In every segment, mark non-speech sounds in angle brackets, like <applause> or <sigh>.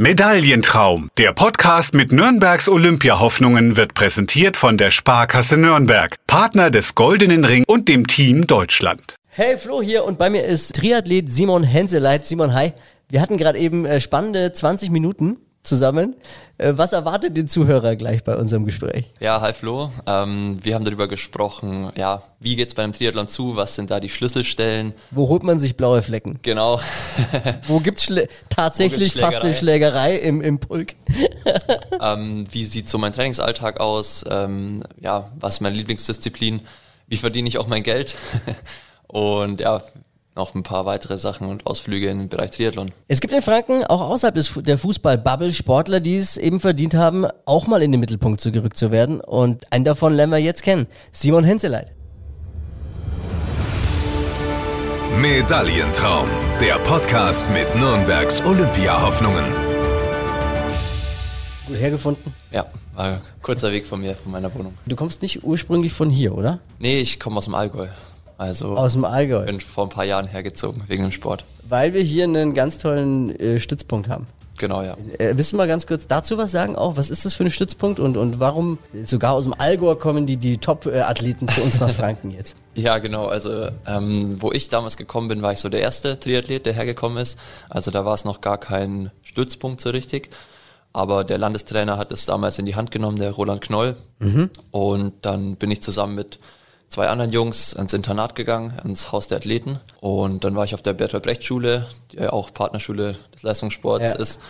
Medaillentraum. Der Podcast mit Nürnbergs Olympiahoffnungen wird präsentiert von der Sparkasse Nürnberg, Partner des Goldenen Ring und dem Team Deutschland. Hey, Flo hier und bei mir ist Triathlet Simon Henseleit. Simon, hi. Wir hatten gerade eben äh, spannende 20 Minuten zusammen. Äh, was erwartet den Zuhörer gleich bei unserem Gespräch? Ja, hi Flo. Ähm, wir haben darüber gesprochen, ja, wie geht's beim Triathlon zu? Was sind da die Schlüsselstellen? Wo holt man sich blaue Flecken? Genau. Wo gibt's Schlä tatsächlich <laughs> Wo gibt's fast eine Schlägerei im, im Pulk? <laughs> ähm, wie sieht so mein Trainingsalltag aus? Ähm, ja, was ist meine Lieblingsdisziplin? Wie verdiene ich auch mein Geld? <laughs> Und ja, noch ein paar weitere Sachen und Ausflüge im Bereich Triathlon. Es gibt in Franken auch außerhalb des, Fu- der Fußball-Bubble Sportler, die es eben verdient haben, auch mal in den Mittelpunkt zu gerückt zu werden. Und einen davon lernen wir jetzt kennen. Simon Henseleit. Medaillentraum. Der Podcast mit Nürnbergs Olympiahoffnungen. Gut hergefunden. Ja, war ein kurzer Weg von mir, von meiner Wohnung. Du kommst nicht ursprünglich von hier, oder? Nee, ich komme aus dem Allgäu. Also Aus dem Allgäu. bin vor ein paar Jahren hergezogen wegen dem Sport. Weil wir hier einen ganz tollen äh, Stützpunkt haben. Genau, ja. Äh, willst du mal ganz kurz dazu was sagen auch? Was ist das für ein Stützpunkt und, und warum sogar aus dem Allgäu kommen die, die Top-Athleten zu uns nach <laughs> Franken jetzt? Ja, genau. Also, ähm, wo ich damals gekommen bin, war ich so der erste Triathlet, der hergekommen ist. Also, da war es noch gar kein Stützpunkt so richtig. Aber der Landestrainer hat es damals in die Hand genommen, der Roland Knoll. Und dann bin ich zusammen mit zwei anderen Jungs ans Internat gegangen, ans Haus der Athleten. Und dann war ich auf der Bertolt Brecht Schule, die ja auch Partnerschule des Leistungssports Ja. ist.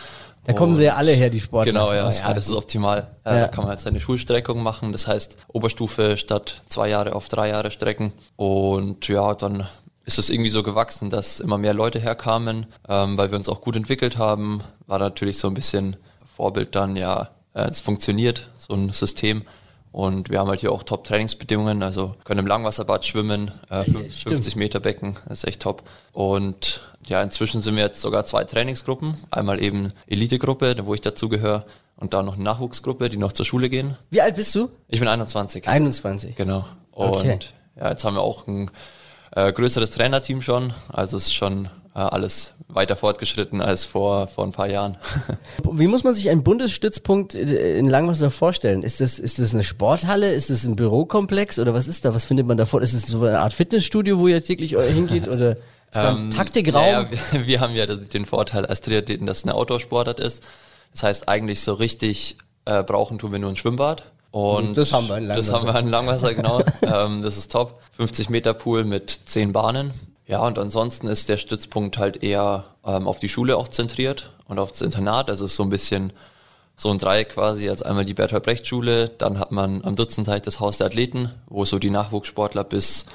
Da kommen sie ja alle her, die Sportler. Genau, ja, Oh, das, das ist optimal. Ja. Da kann man halt seine Schulstreckung machen. Das heißt, Oberstufe statt zwei Jahre auf drei Jahre strecken. Und ja, dann ist es irgendwie so gewachsen, dass immer mehr Leute herkamen, ähm, weil wir uns auch gut entwickelt haben. War natürlich so ein bisschen Vorbild dann, ja, äh, es funktioniert, so ein System. Und wir haben halt hier auch Top-Trainingsbedingungen, also können im Langwasserbad schwimmen, äh, stimmt. 50 Meter Becken, das ist echt top. Und ja, inzwischen sind wir jetzt sogar zwei Trainingsgruppen. Einmal eben Elitegruppe, wo ich dazugehöre, und dann noch eine Nachwuchsgruppe, die noch zur Schule gehen. Wie alt bist du? Ich bin 21. 21. Genau. Und Okay. ja, jetzt haben wir auch ein äh, größeres Trainerteam schon. Also es ist schon alles weiter fortgeschritten als vor, vor ein paar Jahren. <laughs> Wie muss man sich einen Bundesstützpunkt äh, in Langwasser vorstellen? Ist das, ist das eine Sporthalle? Ist das ein Bürokomplex? Oder was ist da? Was findet man da vor? Ist es so eine Art Fitnessstudio, wo ihr täglich äh, hingeht? <laughs> Oder ist da ein Ähm, Taktikraum? naja, wir, <laughs> wir haben ja das- den Vorteil als Triathleten, dass es eine Outdoor-Sportart ist. Das heißt, eigentlich so richtig äh, brauchen tun wir nur ein Schwimmbad. Und Das haben wir in Das Langwasser. haben wir in Langwasser, genau. ähm, das ist top. 50 Meter Pool mit 10 Bahnen. Ja, und ansonsten ist der Stützpunkt halt eher ähm, auf die Schule auch zentriert und auf das Internat. Also es ist so ein bisschen so ein Dreieck quasi, also einmal die Bertolt Brecht Schule, dann hat man am Dutzenteich das Haus der Athleten, wo so die Nachwuchssportler bis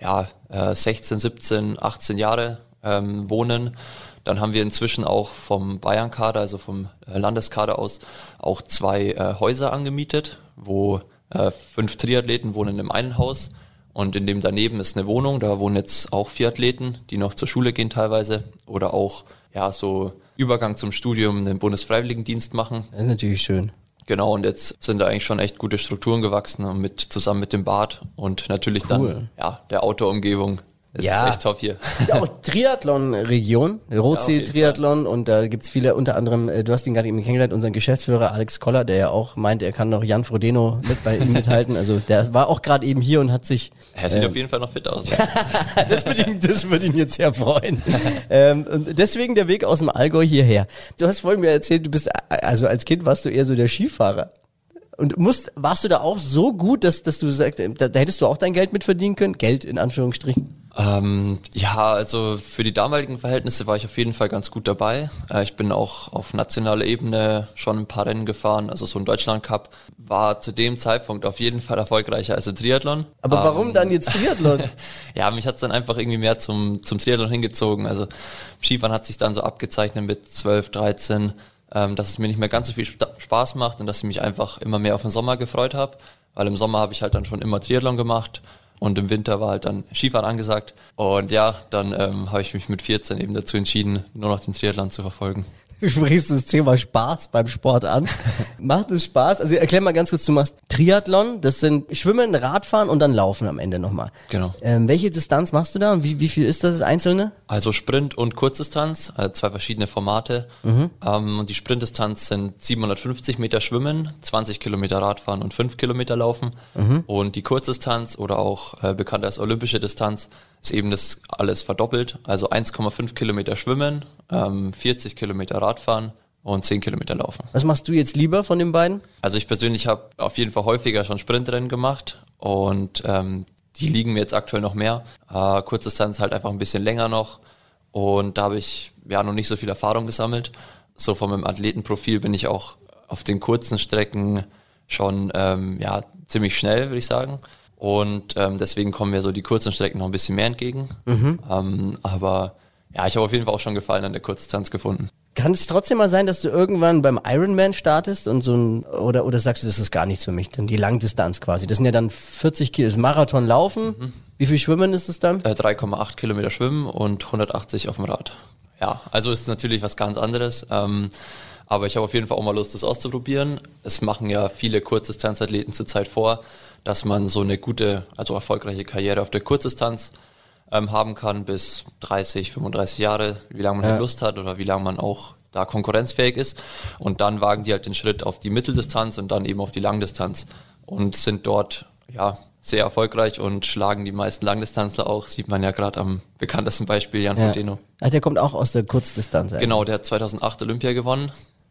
ja, äh, 16, 17, 18 Jahre ähm, wohnen. Dann haben wir inzwischen auch vom Bayern-Kader, also vom äh, Landeskader aus, auch zwei äh, Häuser angemietet, wo äh, fünf Triathleten wohnen im einen Haus und in dem daneben ist eine Wohnung, da wohnen jetzt auch vier Athleten, die noch zur Schule gehen teilweise oder auch ja so Übergang zum Studium den Bundesfreiwilligendienst machen. Das ist natürlich schön. Genau, und jetzt sind da eigentlich schon echt gute Strukturen gewachsen und mit, zusammen mit dem Bad und natürlich Cool. dann ja, der Outdoor-Umgebung. Es Ja. ist echt top hier. Ist ja auch Triathlon-Region, Ja, auf Rotsee jeden Triathlon und da gibt's viele, unter anderem, äh, du hast ihn gerade eben kennengelernt, unseren Geschäftsführer Alex Koller, der ja auch meint, er kann noch Jan Frodeno mit bei ihm mithalten. Also der war auch gerade eben hier und hat sich Er sieht auf jeden Fall noch fit aus. <laughs> das würde ihn, das würde ihn jetzt sehr freuen. ähm, und deswegen der Weg aus dem Allgäu hierher. Du hast vorhin mir erzählt, du bist, also als Kind warst du eher so der Skifahrer. Und musst, warst du da auch so gut, dass, dass du sagst, da, da hättest du auch dein Geld mit verdienen können? Geld in Anführungsstrichen. Ähm, ja, also für die damaligen Verhältnisse war ich auf jeden Fall ganz gut dabei. Äh, ich bin auch auf nationaler Ebene schon ein paar Rennen gefahren, also so ein Deutschland Cup war zu dem Zeitpunkt auf jeden Fall erfolgreicher als im Triathlon. Aber Ähm, warum dann jetzt Triathlon? <laughs> Ja, mich hat's dann einfach irgendwie mehr zum, zum Triathlon hingezogen. Also Skifahren hat sich dann so abgezeichnet mit 12, 13, ähm, dass es mir nicht mehr ganz so viel Spa- Spaß macht und dass ich mich einfach immer mehr auf den Sommer gefreut habe. Weil im Sommer habe ich halt dann schon immer Triathlon gemacht und im Winter war halt dann Skifahren angesagt. Und ja, dann ähm, habe ich mich mit 14 eben dazu entschieden, nur noch den Triathlon zu verfolgen. Du sprichst das Thema Spaß beim Sport an. <laughs> Macht es Spaß? Also erklär mal ganz kurz, du machst Triathlon, das sind Schwimmen, Radfahren und dann Laufen am Ende nochmal. Genau. Ähm, welche Distanz machst du da und wie, wie viel ist das einzelne? Also Sprint und Kurzdistanz, also zwei verschiedene Formate. Ähm, und die Sprintdistanz sind 750 Meter Schwimmen, 20 Kilometer Radfahren und 5 Kilometer Laufen. Und die Kurzdistanz oder auch äh, bekannt als olympische Distanz ist eben das alles verdoppelt. Also 1,5 Kilometer Schwimmen, ähm, 40 Kilometer Radfahren und 10 Kilometer Laufen. Was machst du jetzt lieber von den beiden? Also ich persönlich habe auf jeden Fall häufiger schon Sprintrennen gemacht und ähm, die liegen mir jetzt aktuell noch mehr. Äh, Kurzdistanz halt einfach ein bisschen länger noch und da habe ich ja noch nicht so viel Erfahrung gesammelt. So von meinem Athletenprofil bin ich auch auf den kurzen Strecken schon ähm, ja ziemlich schnell, würde ich sagen. Und ähm, deswegen kommen mir so die kurzen Strecken noch ein bisschen mehr entgegen. Ähm, aber ja, ich habe auf jeden Fall auch schon Gefallen an der Kurzdistanz gefunden. Kann es trotzdem mal sein, dass du irgendwann beim Ironman startest und so ein, oder, oder sagst du, das ist gar nichts für mich, dann die Langdistanz quasi. Das sind ja dann 40 Kilo, das Marathon laufen. Wie viel Schwimmen ist es dann? Äh, 3,8 Kilometer schwimmen und 180 auf dem Rad. Ja, also ist natürlich was ganz anderes. Ähm, aber ich habe auf jeden Fall auch mal Lust, das auszuprobieren. Es machen ja viele Kurzdistanzathleten zurzeit vor, dass man so eine gute, also erfolgreiche Karriere auf der Kurzdistanz ähm, haben kann bis 30, 35 Jahre, wie lange man Ja. halt Lust hat oder wie lange man auch da konkurrenzfähig ist. Und dann wagen die halt den Schritt auf die Mitteldistanz und dann eben auf die Langdistanz und sind dort ja sehr erfolgreich und schlagen die meisten Langdistanzler auch. Sieht man ja gerade am bekanntesten Beispiel Jan Ja. Frodeno. Ach, der kommt auch aus der Kurzdistanz. eigentlich. Genau, der hat 2008 Olympia gewonnen,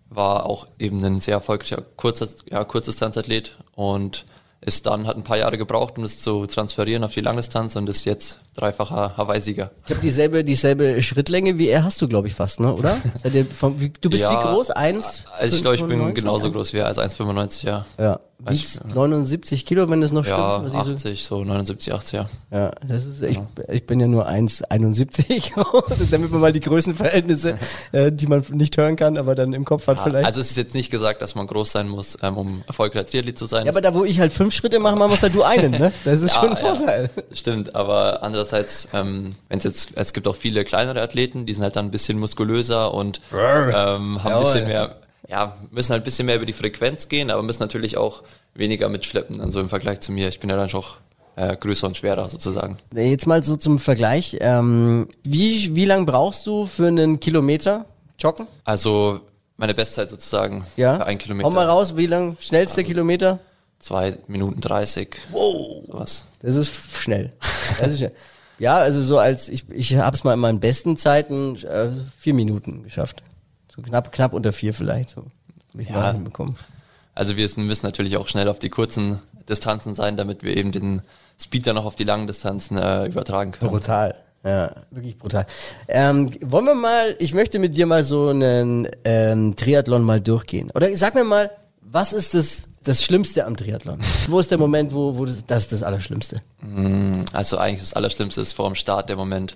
war auch eben ein sehr erfolgreicher Kurzer, ja, Kurzdistanzathlet und ist dann, hat ein paar Jahre gebraucht, um das zu transferieren auf die Langdistanz und ist jetzt dreifacher Hawaii-Sieger. Ich habe dieselbe, dieselbe Schrittlänge wie er hast du, glaube ich, fast, ne? Oder? <laughs> Wie, du bist Ja, wie groß? Eins? Also ich glaube, ich bin 95? genauso groß wie er, also 1,95, ja. Ja. Wiegst ich, 79 Kilo, wenn das noch Ja, stimmt? so- 80, so 79, 80, ja. Ja, das ist, ich, ich bin ja nur 1,71, <laughs> damit man mal die Größenverhältnisse, <laughs> äh, die man nicht hören kann, aber dann im Kopf hat vielleicht. Also es ist jetzt nicht gesagt, dass man groß sein muss, ähm, um erfolgreicher Triathlet zu sein. ja, aber da, wo ich halt fünf Schritte mache, machen musst halt du einen, ne? Das ist schon ein Vorteil. Ja, stimmt, aber andererseits, ähm, wenn es jetzt, es gibt auch viele kleinere Athleten, die sind halt dann ein bisschen muskulöser und ähm, haben ein bisschen mehr, ja, müssen halt ein bisschen mehr über die Frequenz gehen, aber müssen natürlich auch weniger mitschleppen, also im Vergleich zu mir. Ich bin ja dann schon äh, größer und schwerer sozusagen. Jetzt mal so zum Vergleich. Ähm, wie, wie lang brauchst du für einen Kilometer joggen? Also meine Bestzeit sozusagen Ja. für ein Kilometer. Hau mal raus, wie lang? Schnellster Kilometer? Zwei Minuten dreißig. Wow. Sowas. Das ist schnell. Das ist schnell. <laughs> Ja, also so als ich ich habe es mal in meinen besten Zeiten äh, vier Minuten geschafft. So knapp knapp unter vier vielleicht. So. Ich Ja. mal hinbekommen. Also wir müssen natürlich auch schnell auf die kurzen Distanzen sein, damit wir eben den Speed dann noch auf die langen Distanzen äh, übertragen können. Brutal. Ja, wirklich brutal. Ähm, wollen wir mal, ich möchte mit dir mal so einen ähm, Triathlon mal durchgehen. Oder sag mir mal, was ist das, das Schlimmste am Triathlon? <laughs> wo ist der Moment, wo, wo das, das ist das Allerschlimmste? Also eigentlich das Allerschlimmste ist vor dem Start der Moment,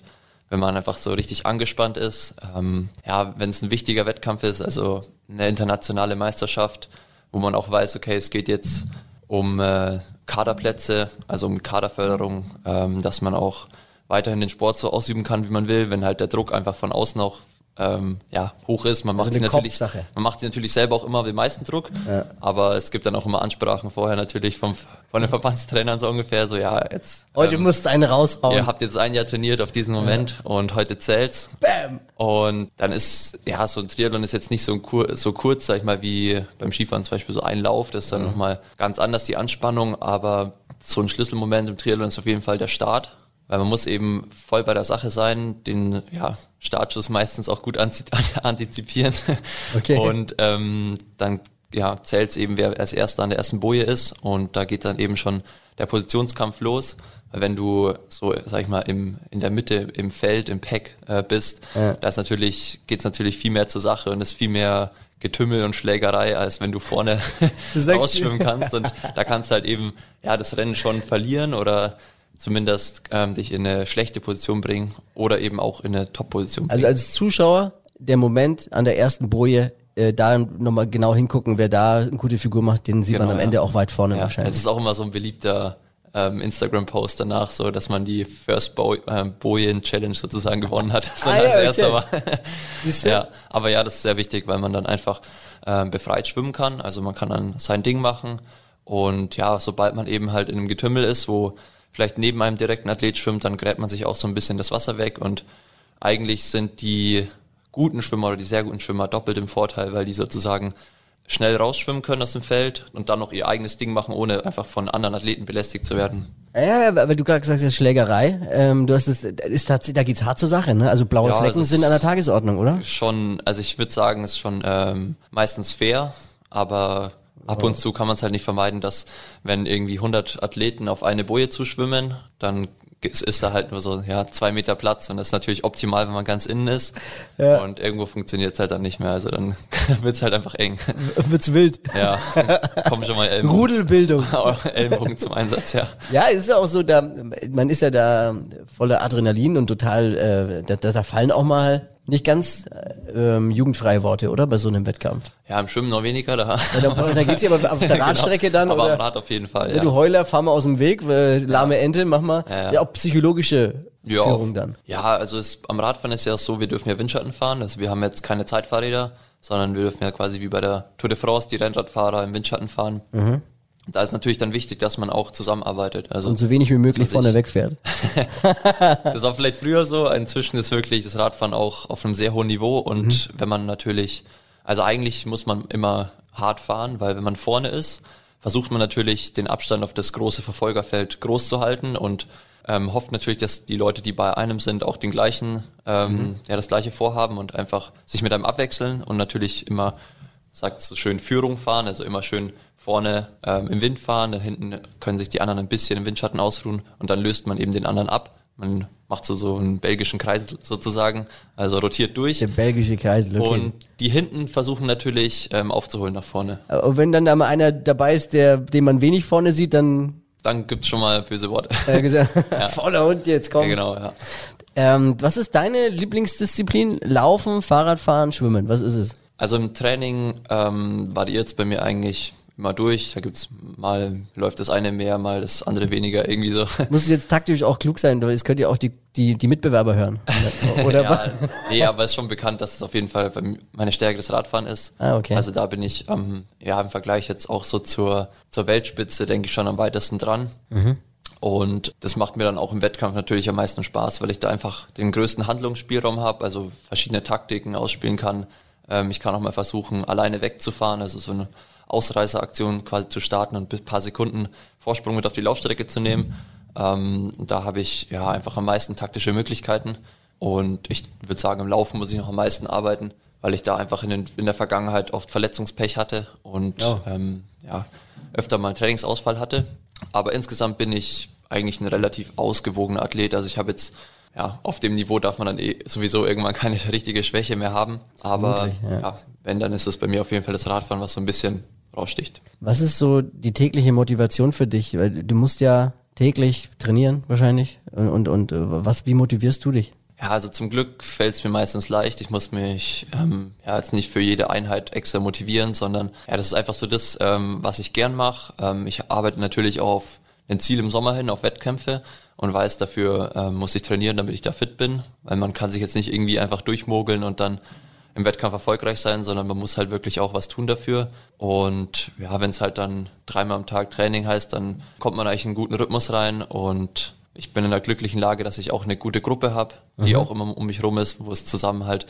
wenn man einfach so richtig angespannt ist. Ähm, ja, wenn es ein wichtiger Wettkampf ist, also eine internationale Meisterschaft, wo man auch weiß, okay, es geht jetzt um äh, Kaderplätze, also um Kaderförderung, ähm, dass man auch weiterhin den Sport so ausüben kann, wie man will, wenn halt der Druck einfach von außen auch ähm, ja, hoch ist. Man macht Also eine natürlich, man macht sich natürlich selber auch immer den meisten Druck, aber es gibt dann auch immer Ansprachen vorher natürlich vom, von den Verbandstrainern so ungefähr, so ja, jetzt Heute ähm, musst du einen raushauen. Ihr habt jetzt ein Jahr trainiert auf diesen Moment und heute zählt's. Bam! Und dann ist, ja, so ein Triathlon ist jetzt nicht so, ein kur so kurz, sag ich mal, wie beim Skifahren zum Beispiel so ein Lauf. Das ist dann nochmal ganz anders, die Anspannung. Aber so ein Schlüsselmoment im Triathlon ist auf jeden Fall der Start. Weil man muss eben voll bei der Sache sein, den ja, Startschuss meistens auch gut <laughs> antizipieren. Okay. Und ähm, dann ja, zählt es eben, wer als erster an der ersten Boje ist. Und da geht dann eben schon der Positionskampf los. Weil wenn du so, sag ich mal, im, in der Mitte, im Feld, im Pack äh, bist, Ja. da ist natürlich, geht's natürlich viel mehr zur Sache und ist viel mehr Getümmel und Schlägerei, als wenn du vorne <laughs> <laughs> ausschwimmen kannst. Und da kannst du halt eben ja das Rennen schon verlieren oder zumindest ähm, dich in eine schlechte Position bringen oder eben auch in eine Top-Position bringen. Also als Zuschauer, der Moment an der ersten Boje, äh, da nochmal genau hingucken, wer da eine gute Figur macht, den sieht man Genau, am ja. Ende auch weit vorne Ja, wahrscheinlich. Es ist auch immer so ein beliebter ähm, Instagram-Post danach, so dass man die First Bo ähm, Bojen Challenge sozusagen gewonnen hat, <laughs> so Ah, als ja, okay. erster war. <laughs> Ja, aber ja, das ist sehr wichtig, weil man dann einfach ähm, befreit schwimmen kann. Also man kann dann sein Ding machen und ja, sobald man eben halt in einem Getümmel ist, wo vielleicht neben einem direkten Athlet schwimmt, dann gräbt man sich auch so ein bisschen das Wasser weg und eigentlich sind die guten Schwimmer oder die sehr guten Schwimmer doppelt im Vorteil, weil die sozusagen schnell rausschwimmen können aus dem Feld und dann noch ihr eigenes Ding machen, ohne einfach von anderen Athleten belästigt zu werden. Ja, ja, aber du gerade gesagt hast, Schlägerei. Ähm, du hast es, ist tatsächlich, da geht's hart zur Sache, ne? Also blaue Ja, Flecken sind an der Tagesordnung, oder? Schon, also ich würde sagen, es ist schon ähm, meistens fair, aber ab und zu kann man es halt nicht vermeiden, dass wenn irgendwie 100 Athleten auf eine Boje zuschwimmen, dann ist, ist da halt nur so ja zwei Meter Platz und das ist natürlich optimal, wenn man ganz innen ist Ja. und irgendwo funktioniert es halt dann nicht mehr, also dann <laughs> wird's halt einfach eng. Wird's wild. Ja, kommen schon mal Ellenbogen, Rudelbildung. <laughs> Ellenbogen zum Einsatz, ja. Ja, es ist ja auch so, da, man ist ja da voller Adrenalin und total, äh, da, da fallen auch mal nicht ganz äh, ähm, jugendfreie Worte, oder? Bei so einem Wettkampf. Ja, im Schwimmen noch weniger, da, Ja, da, da geht's ja aber auf der <laughs> Radstrecke dann, aber oder? am Rad auf jeden Fall, Ja, ja. du Heuler, fahr mal aus dem Weg, äh, lahme Ente, mach mal. Ja, Ja, ja. auch psychologische Ja, Führung dann. Ja, also es, am Radfahren ist ja auch so, wir dürfen ja Windschatten fahren. Also wir haben jetzt keine Zeitfahrräder, sondern wir dürfen ja quasi wie bei der Tour de France die Rennradfahrer im Windschatten fahren. Da ist natürlich dann wichtig, dass man auch zusammenarbeitet. Also Und so wenig wie möglich vorne wegfährt. <laughs> das war vielleicht früher so. Inzwischen ist wirklich das Radfahren auch auf einem sehr hohen Niveau. Und wenn man natürlich, also eigentlich muss man immer hart fahren, weil wenn man vorne ist, versucht man natürlich den Abstand auf das große Verfolgerfeld groß zu halten und ähm, hofft natürlich, dass die Leute, die bei einem sind, auch den gleichen, ähm, ja, das gleiche vorhaben und einfach sich mit einem abwechseln und natürlich immer, sagt so schön, Führung fahren, also immer schön vorne ähm, im Wind fahren, dann hinten können sich die anderen ein bisschen im Windschatten ausruhen und dann löst man eben den anderen ab. Man macht so, so einen belgischen Kreis sozusagen, also rotiert durch. Der belgische Kreisel, okay. Und die hinten versuchen natürlich ähm, aufzuholen nach vorne. Und wenn dann da mal einer dabei ist, der, den man wenig vorne sieht, dann Dann gibt's schon mal böse Worte. äh, gesagt, <laughs> <laughs> voller Hund jetzt, komm. ja, genau, ja. Ähm, was ist deine Lieblingsdisziplin? Laufen, Fahrradfahren, Schwimmen, was ist es? Also im Training ähm, variiert es bei mir eigentlich immer durch. Da gibt's mal läuft das eine mehr, mal das andere weniger, irgendwie so. <laughs> Muss jetzt taktisch auch klug sein, weil es könnt ja auch die, die, die Mitbewerber hören. <laughs> Oder ja, nee, aber es ist schon bekannt, dass es auf jeden Fall meine Stärke das Radfahren ist. Ah, okay. Also da bin ich ähm, ja im Vergleich jetzt auch so zur, zur Weltspitze, denke ich, schon am weitesten dran. Mhm. Und das macht mir dann auch im Wettkampf natürlich am meisten Spaß, weil ich da einfach den größten Handlungsspielraum habe, also verschiedene Taktiken ausspielen kann. Ähm, ich kann auch mal versuchen, alleine wegzufahren, also so eine Ausreißeraktion quasi zu starten und ein paar Sekunden Vorsprung mit auf die Laufstrecke zu nehmen. Ähm, da habe ich ja einfach am meisten taktische Möglichkeiten. Und ich würde sagen, im Laufen muss ich noch am meisten arbeiten, weil ich da einfach in, den, in der Vergangenheit oft Verletzungspech hatte und Oh. ähm, ja, öfter mal einen Trainingsausfall hatte. Aber insgesamt bin ich eigentlich ein relativ ausgewogener Athlet. Also ich habe jetzt, ja, auf dem Niveau darf man dann eh sowieso irgendwann keine <laughs> richtige Schwäche mehr haben. Aber ja. ja. wenn, dann ist es bei mir auf jeden Fall das Radfahren, was so ein bisschen raussticht. Was ist so die tägliche Motivation für dich? Weil du musst ja täglich trainieren wahrscheinlich. Und, und, und äh, was, wie motivierst du dich? Ja, also zum Glück fällt es mir meistens leicht. Ich muss mich ähm, ja jetzt nicht für jede Einheit extra motivieren, sondern ja, das ist einfach so das, ähm, was ich gern mache. Ähm, ich arbeite natürlich auch auf ein Ziel im Sommer hin, auf Wettkämpfe und weiß, dafür ähm, muss ich trainieren, damit ich da fit bin, weil man kann sich jetzt nicht irgendwie einfach durchmogeln und dann im Wettkampf erfolgreich sein, sondern man muss halt wirklich auch was tun dafür. Und ja, wenn es halt dann dreimal am Tag Training heißt, dann kommt man eigentlich in einen guten Rhythmus rein und ich bin in der glücklichen Lage, dass ich auch eine gute Gruppe habe, die auch immer um mich rum ist, wo es zusammen halt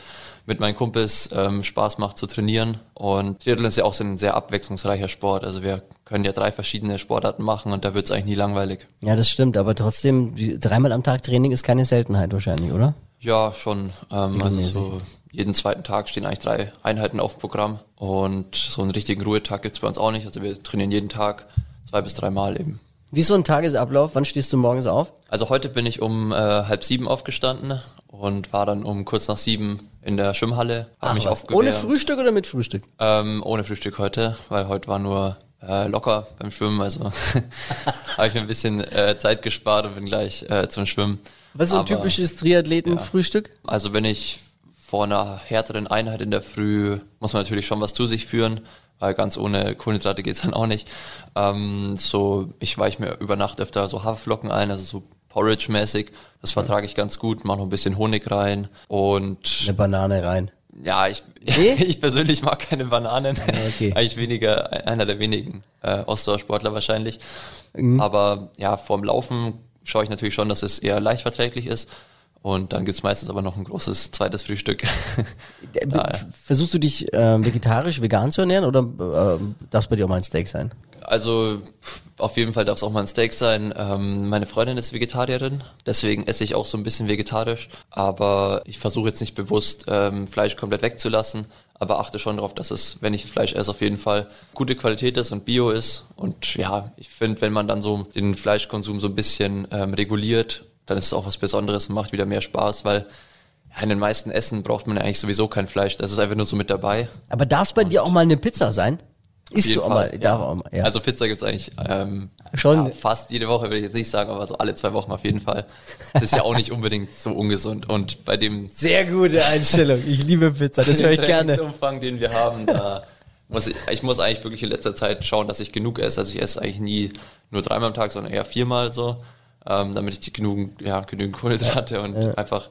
mit meinen Kumpels ähm, Spaß macht zu trainieren. Und Triathlon ist ja auch so ein sehr abwechslungsreicher Sport. Also wir können ja drei verschiedene Sportarten machen und da wird es eigentlich nie langweilig. Ja, das stimmt, aber trotzdem, dreimal am Tag Training ist keine Seltenheit wahrscheinlich, oder? Ja, schon. Ähm, also so jeden zweiten Tag stehen eigentlich drei Einheiten auf dem Programm und so einen richtigen Ruhetag gibt's bei uns auch nicht. Also wir trainieren jeden Tag zwei bis dreimal eben. Wie ist so ein Tagesablauf? Wann stehst du morgens auf? Also heute bin ich um äh, halb sieben aufgestanden und war dann um kurz nach sieben in der Schwimmhalle. Hab mich aufgewärmt. Ohne Frühstück oder mit Frühstück? Ähm, ohne Frühstück heute, weil heute war nur äh, locker beim Schwimmen. Also <laughs> habe ich mir ein bisschen äh, Zeit gespart und bin gleich äh, zum Schwimmen. Was ist so ein Aber- typisches Triathleten-Frühstück? Also wenn ich vor einer härteren Einheit in der Früh, muss man natürlich schon was zu sich führen, weil ganz ohne Kohlenhydrate geht's dann auch nicht. Ähm, so, ich weiche mir über Nacht öfter so Haferflocken ein, also so Porridge-mäßig. Das vertrage ich ganz gut, mache noch ein bisschen Honig rein und Eine Banane rein. ja, ich, Nee? <laughs> ich persönlich mag keine Bananen. okay. Eigentlich weniger, einer der wenigen äh, Ausdauersportler wahrscheinlich. Mhm. Aber ja, vorm Laufen schaue ich natürlich schon, dass es eher leicht verträglich ist. Und dann gibt's meistens aber noch ein großes zweites Frühstück. <laughs> Äh, Versuchst du dich äh, vegetarisch, vegan zu ernähren oder äh, darf bei dir auch mal ein Steak sein? Also auf jeden Fall darf es auch mal ein Steak sein. Ähm, meine Freundin ist Vegetarierin, deswegen esse ich auch so ein bisschen vegetarisch. Aber ich versuche jetzt nicht bewusst ähm, Fleisch komplett wegzulassen, aber achte schon darauf, dass es, wenn ich Fleisch esse, auf jeden Fall gute Qualität ist und Bio ist. Und ja, ich finde, wenn man dann so den Fleischkonsum so ein bisschen ähm, reguliert, dann ist es auch was Besonderes und macht wieder mehr Spaß, weil ja, in den meisten Essen braucht man ja eigentlich sowieso kein Fleisch. Das ist einfach nur so mit dabei. Aber darf es bei dir auch mal eine Pizza sein? Isst du auch Fall, mal? Darf auch mal ja. Also Pizza gibt's eigentlich ähm, Schon- ja, fast jede Woche, würde ich jetzt nicht sagen, aber so alle zwei Wochen auf jeden Fall. Das ist ja auch nicht unbedingt so ungesund. Und bei dem Sehr gute Einstellung. Ich liebe Pizza, das höre ich <laughs> gerne. Trainingsumfang, den wir haben, da muss ich, ich muss eigentlich wirklich in letzter Zeit schauen, dass ich genug esse. Also ich esse eigentlich nie nur dreimal am Tag, sondern eher viermal so, ähm, damit ich die genügend, ja, genügend Kohlenhydrate und einfach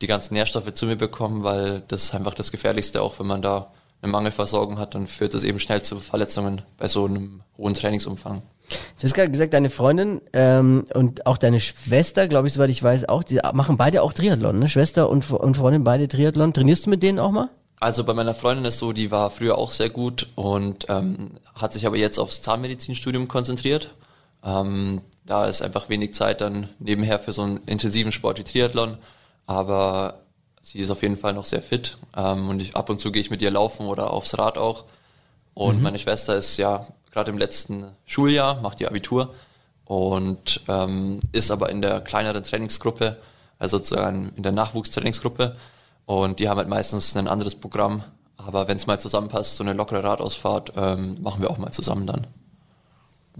die ganzen Nährstoffe zu mir bekomme, weil das ist einfach das Gefährlichste, auch wenn man da eine Mangelversorgung hat, dann führt das eben schnell zu Verletzungen bei so einem hohen Trainingsumfang. Du hast gerade gesagt, deine Freundin ähm, und auch deine Schwester, glaube ich, soweit ich weiß, auch, die machen beide auch Triathlon, ne? Schwester und, und Freundin beide Triathlon. Trainierst du mit denen auch mal? Also bei meiner Freundin ist so, die war früher auch sehr gut und ähm, hat sich aber jetzt aufs Zahnmedizinstudium konzentriert. Ähm, da ist einfach wenig Zeit dann nebenher für so einen intensiven Sport wie Triathlon, aber sie ist auf jeden Fall noch sehr fit ähm, und ich, ab und zu gehe ich mit ihr laufen oder aufs Rad auch. Und meine Schwester ist ja gerade im letzten Schuljahr, macht ihr Abitur und ähm, ist aber in der kleineren Trainingsgruppe, also sozusagen in der Nachwuchstrainingsgruppe. Und die haben halt meistens ein anderes Programm. Aber wenn es mal zusammenpasst, so eine lockere Radausfahrt, ähm, machen wir auch mal zusammen dann.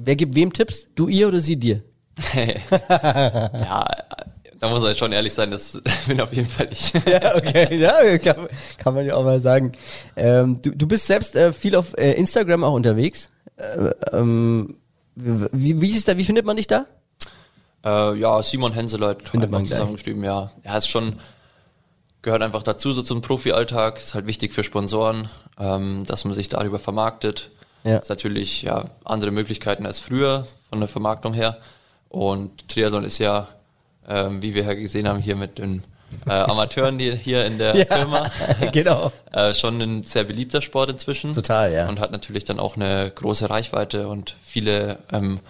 Wer gibt wem Tipps? Du ihr oder sie dir? <laughs> ja, da muss man schon ehrlich sein, das <laughs> bin auf jeden Fall ich. <laughs> ja, okay, ja, kann, kann man ja auch mal sagen. Ähm, du, du bist selbst äh, viel auf äh, Instagram auch unterwegs. Äh, ähm, wie, wie, ist da, wie findet man dich da? Äh, ja, Simon Henseleit Findet man zusammengeschrieben, ja. Er ist schon, gehört einfach dazu, so zum Profi-Alltag. Ist halt wichtig für Sponsoren, ähm, dass man sich darüber vermarktet. Ja. Ist natürlich ja andere Möglichkeiten als früher von der Vermarktung her. Und Triathlon ist ja, ähm, wie wir ja gesehen haben, hier mit den äh, Amateuren die hier in der <laughs> Firma. <laughs> genau. Äh, schon ein sehr beliebter Sport inzwischen. Total, ja. Und hat natürlich dann auch eine große Reichweite und viele ähm,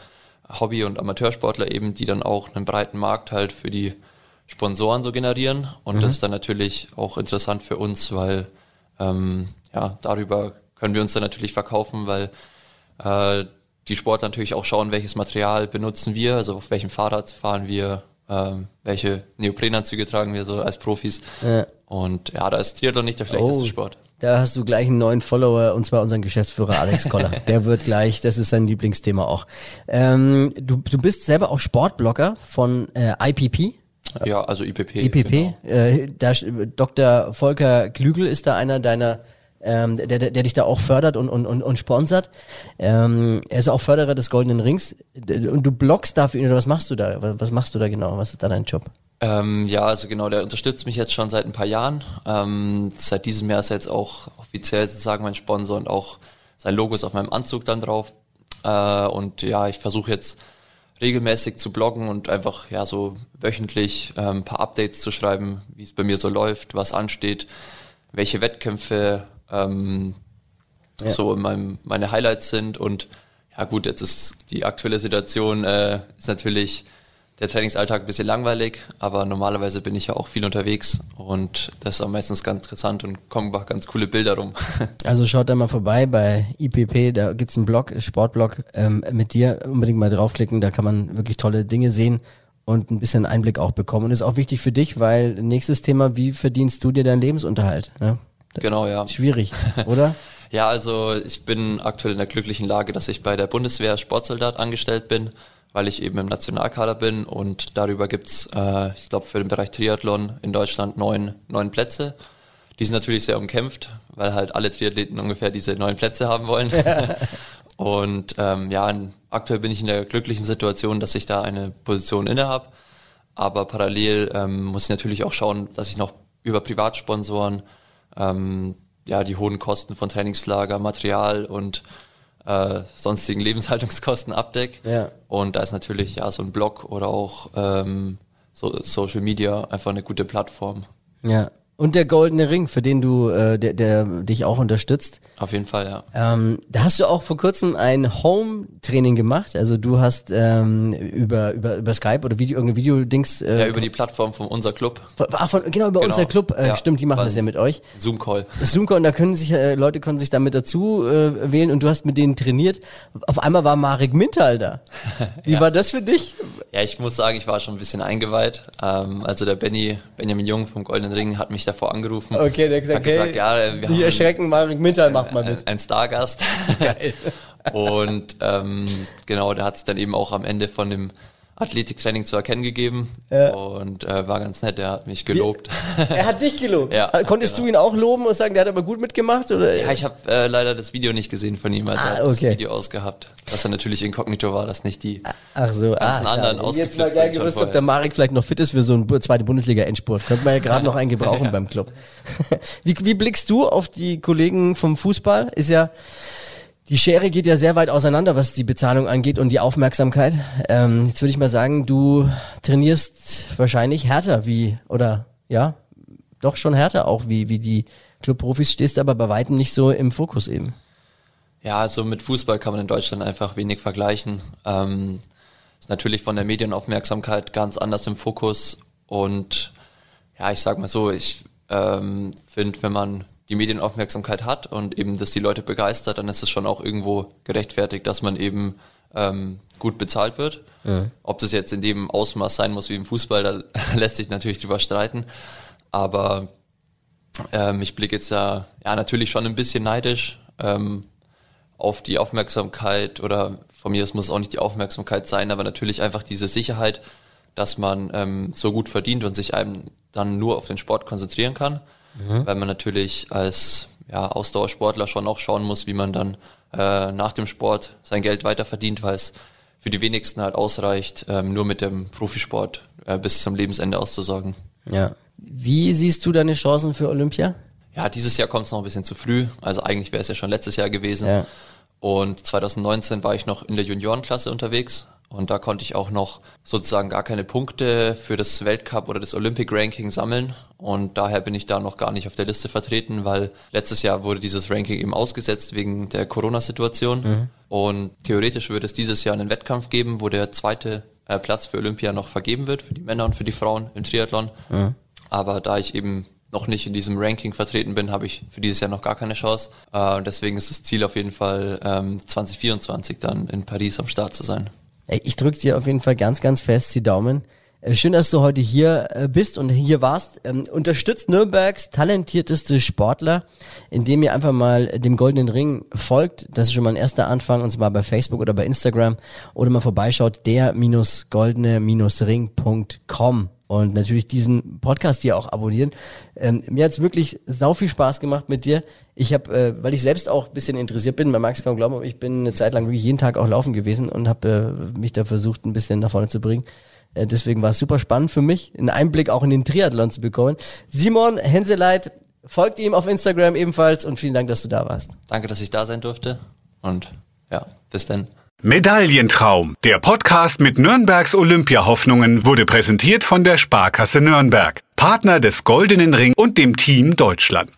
Hobby- und Amateursportler eben, die dann auch einen breiten Markt halt für die Sponsoren so generieren. Und Mhm. das ist dann natürlich auch interessant für uns, weil ähm, ja, darüber können wir uns dann natürlich verkaufen, weil äh, die Sportler natürlich auch schauen, welches Material benutzen wir, also auf welchem Fahrrad fahren wir, ähm, welche Neoprenanzüge tragen wir so als Profis. Ja. Und ja, da ist Triathlon nicht der schlechteste Oh. Sport. Da hast du gleich einen neuen Follower und zwar unseren Geschäftsführer Alex Koller. <laughs> Der wird gleich, das ist sein Lieblingsthema auch. Ähm, du, du bist selber auch Sportblogger von äh, IPP. Ja, also IPP. IPP. Genau. Äh, da, Dr. Volker Klügel ist da einer deiner, ähm, der, der, der dich da auch fördert und, und, und, und sponsert. Ähm, er ist auch Förderer des Goldenen Rings. Und du bloggst dafür oder was machst du da? Was, machst du da genau? Was ist da dein Job? Ähm, ja, also genau, der unterstützt mich jetzt schon seit ein paar Jahren. Ähm, seit diesem Jahr ist er jetzt auch offiziell sozusagen mein Sponsor und auch sein Logo ist auf meinem Anzug dann drauf. Äh, und ja, ich versuche jetzt regelmäßig zu bloggen und einfach ja so wöchentlich ähm, ein paar Updates zu schreiben, wie es bei mir so läuft, was ansteht, welche Wettkämpfe ähm, Ja. so in meinem, meine Highlights sind und ja gut, jetzt ist die aktuelle Situation äh, ist natürlich der Trainingsalltag ein bisschen langweilig, aber normalerweise bin ich ja auch viel unterwegs und das ist auch meistens ganz interessant und kommen auch ganz coole Bilder rum. <laughs> Also schaut da mal vorbei bei IPP, da gibt's einen Blog, Sportblog ähm, mit dir. Unbedingt mal draufklicken, da kann man wirklich tolle Dinge sehen und ein bisschen Einblick auch bekommen. Und ist auch wichtig für dich, weil nächstes Thema, wie verdienst du dir deinen Lebensunterhalt? Ne? Genau, ja. Schwierig, <laughs> oder? Ja, also ich bin aktuell in der glücklichen Lage, dass ich bei der Bundeswehr Sportsoldat angestellt bin, weil ich eben im Nationalkader bin und darüber gibt's, äh, ich glaube, für den Bereich Triathlon in Deutschland neun, neun Plätze. Die sind natürlich sehr umkämpft, weil halt alle Triathleten ungefähr diese neun Plätze haben wollen. <laughs> und ähm, ja, aktuell bin ich in der glücklichen Situation, dass ich da eine Position inne habe. Aber parallel ähm, muss ich natürlich auch schauen, dass ich noch über Privatsponsoren ähm, ja die hohen Kosten von Trainingslager, Material und äh, sonstigen Lebenshaltungskosten abdeck. Ja. Und da ist natürlich ja so ein Blog oder auch ähm, so Social Media einfach eine gute Plattform. Ja. Und der Goldene Ring, für den du, äh, der, der dich auch unterstützt. Auf jeden Fall, ja. Ähm, da hast du auch vor kurzem ein Home-Training gemacht. Also du hast ähm, über, über, über Skype oder Video, irgendein Video-Dings. Äh, Ja, über die Plattform von unser Club. ah, von, genau, über Genau. unser Club. Äh, Ja. Stimmt, die machen das ja mit euch. Zoom-Call. Zoom-Call, da können sich, äh, Leute können sich damit dazu äh, wählen und du hast mit denen trainiert. Auf einmal war Marek Mintal da. <laughs> Wie Ja. war das für dich? Ja, ich muss sagen, ich war schon ein bisschen eingeweiht. Ähm, also der Benny, Benjamin Jung vom Goldenen Ring hat mich davor angerufen. Okay, der hat gesagt, hat gesagt hey, ja, wir haben erschrecken, Marek Mintal macht mal mit. ein Stargast. <laughs> Geil. Und ähm, genau, der hat sich dann eben auch am Ende von dem Athletiktraining zu erkennen gegeben Ja. und äh, war ganz nett, der hat mich gelobt. <laughs> Er hat dich gelobt. Ja, Äh, Konntest genau. du ihn auch loben und sagen, der hat aber gut mitgemacht? Oder? Ja, ich habe äh, leider das Video nicht gesehen von ihm, also Ah, er hat das okay. Video ausgehabt. Was er natürlich inkognito war, dass nicht die Ach so, ah, ganzen anderen schade. Jetzt mal geil gewusst, ob der Marek vielleicht noch fit ist für so einen Bu- zweite Bundesliga-Endspurt. Könnte man ja gerade noch einen gebrauchen <laughs> beim Club. <laughs> wie, wie blickst du auf die Kollegen vom Fußball? Ist ja, die Schere geht ja sehr weit auseinander, was die Bezahlung angeht und die Aufmerksamkeit. Ähm, jetzt würde ich mal sagen, du trainierst wahrscheinlich härter wie, oder ja, doch schon härter auch wie, wie die Clubprofis, stehst aber bei weitem nicht so im Fokus eben. Ja, also mit Fußball kann man in Deutschland einfach wenig vergleichen. Ähm, ist natürlich von der Medienaufmerksamkeit ganz anders im Fokus und ja, ich sag mal so, ich ähm, finde, wenn man die Medienaufmerksamkeit hat und eben das die Leute begeistert, dann ist es schon auch irgendwo gerechtfertigt, dass man eben ähm, gut bezahlt wird. Ob das jetzt in dem Ausmaß sein muss wie im Fußball, da <laughs> lässt sich natürlich drüber streiten. Aber ähm, ich blicke jetzt ja, ja natürlich schon ein bisschen neidisch ähm, auf die Aufmerksamkeit oder von mir aus muss es auch nicht die Aufmerksamkeit sein, aber natürlich einfach diese Sicherheit, dass man ähm, so gut verdient und sich einem dann nur auf den Sport konzentrieren kann, weil man natürlich als ja, Ausdauersportler schon auch schauen muss, wie man dann äh, nach dem Sport sein Geld weiter verdient, weil es für die wenigsten halt ausreicht, ähm, nur mit dem Profisport äh, bis zum Lebensende auszusorgen. Ja. Wie siehst du deine Chancen für Olympia? Ja, dieses Jahr kommt es noch ein bisschen zu früh. Also eigentlich wäre es ja schon letztes Jahr gewesen. Ja. Und 2019 war ich noch in der Juniorenklasse unterwegs und da konnte ich auch noch sozusagen gar keine Punkte für das Weltcup oder das Olympic Ranking sammeln. Und daher bin ich da noch gar nicht auf der Liste vertreten, weil letztes Jahr wurde dieses Ranking eben ausgesetzt wegen der Corona-Situation. Und theoretisch würde es dieses Jahr einen Wettkampf geben, wo der zweite äh, Platz für Olympia noch vergeben wird, für die Männer und für die Frauen im Triathlon. Aber da ich eben noch nicht in diesem Ranking vertreten bin, habe ich für dieses Jahr noch gar keine Chance. Äh, und deswegen ist das Ziel auf jeden Fall ähm, 2024 dann in Paris am Start zu sein. Ich drücke dir auf jeden Fall ganz, ganz fest die Daumen. Äh, Schön, dass du heute hier äh, bist und hier warst. Ähm, unterstützt Nürnbergs talentierteste Sportler, indem ihr einfach mal dem Goldenen Ring folgt. Das ist schon mal ein erster Anfang, und zwar bei Facebook oder bei Instagram. Oder mal vorbeischaut, der-goldene-ring.com. Und natürlich diesen Podcast hier auch abonnieren. Ähm, mir hat's wirklich sau viel Spaß gemacht mit dir. Ich habe, äh, weil ich selbst auch ein bisschen interessiert bin, man mag es kaum glauben, aber ich bin eine Zeit lang wirklich jeden Tag auch laufen gewesen und habe äh, mich da versucht, ein bisschen nach vorne zu bringen. Äh, deswegen war es super spannend für mich, einen Einblick auch in den Triathlon zu bekommen. Simon Henseleit, folgt ihm auf Instagram ebenfalls und vielen Dank, dass du da warst. Danke, dass ich da sein durfte und ja, bis dann. Medaillentraum. Der Podcast mit Nürnbergs Olympiahoffnungen wurde präsentiert von der Sparkasse Nürnberg, Partner des Goldenen Ring und dem Team Deutschland.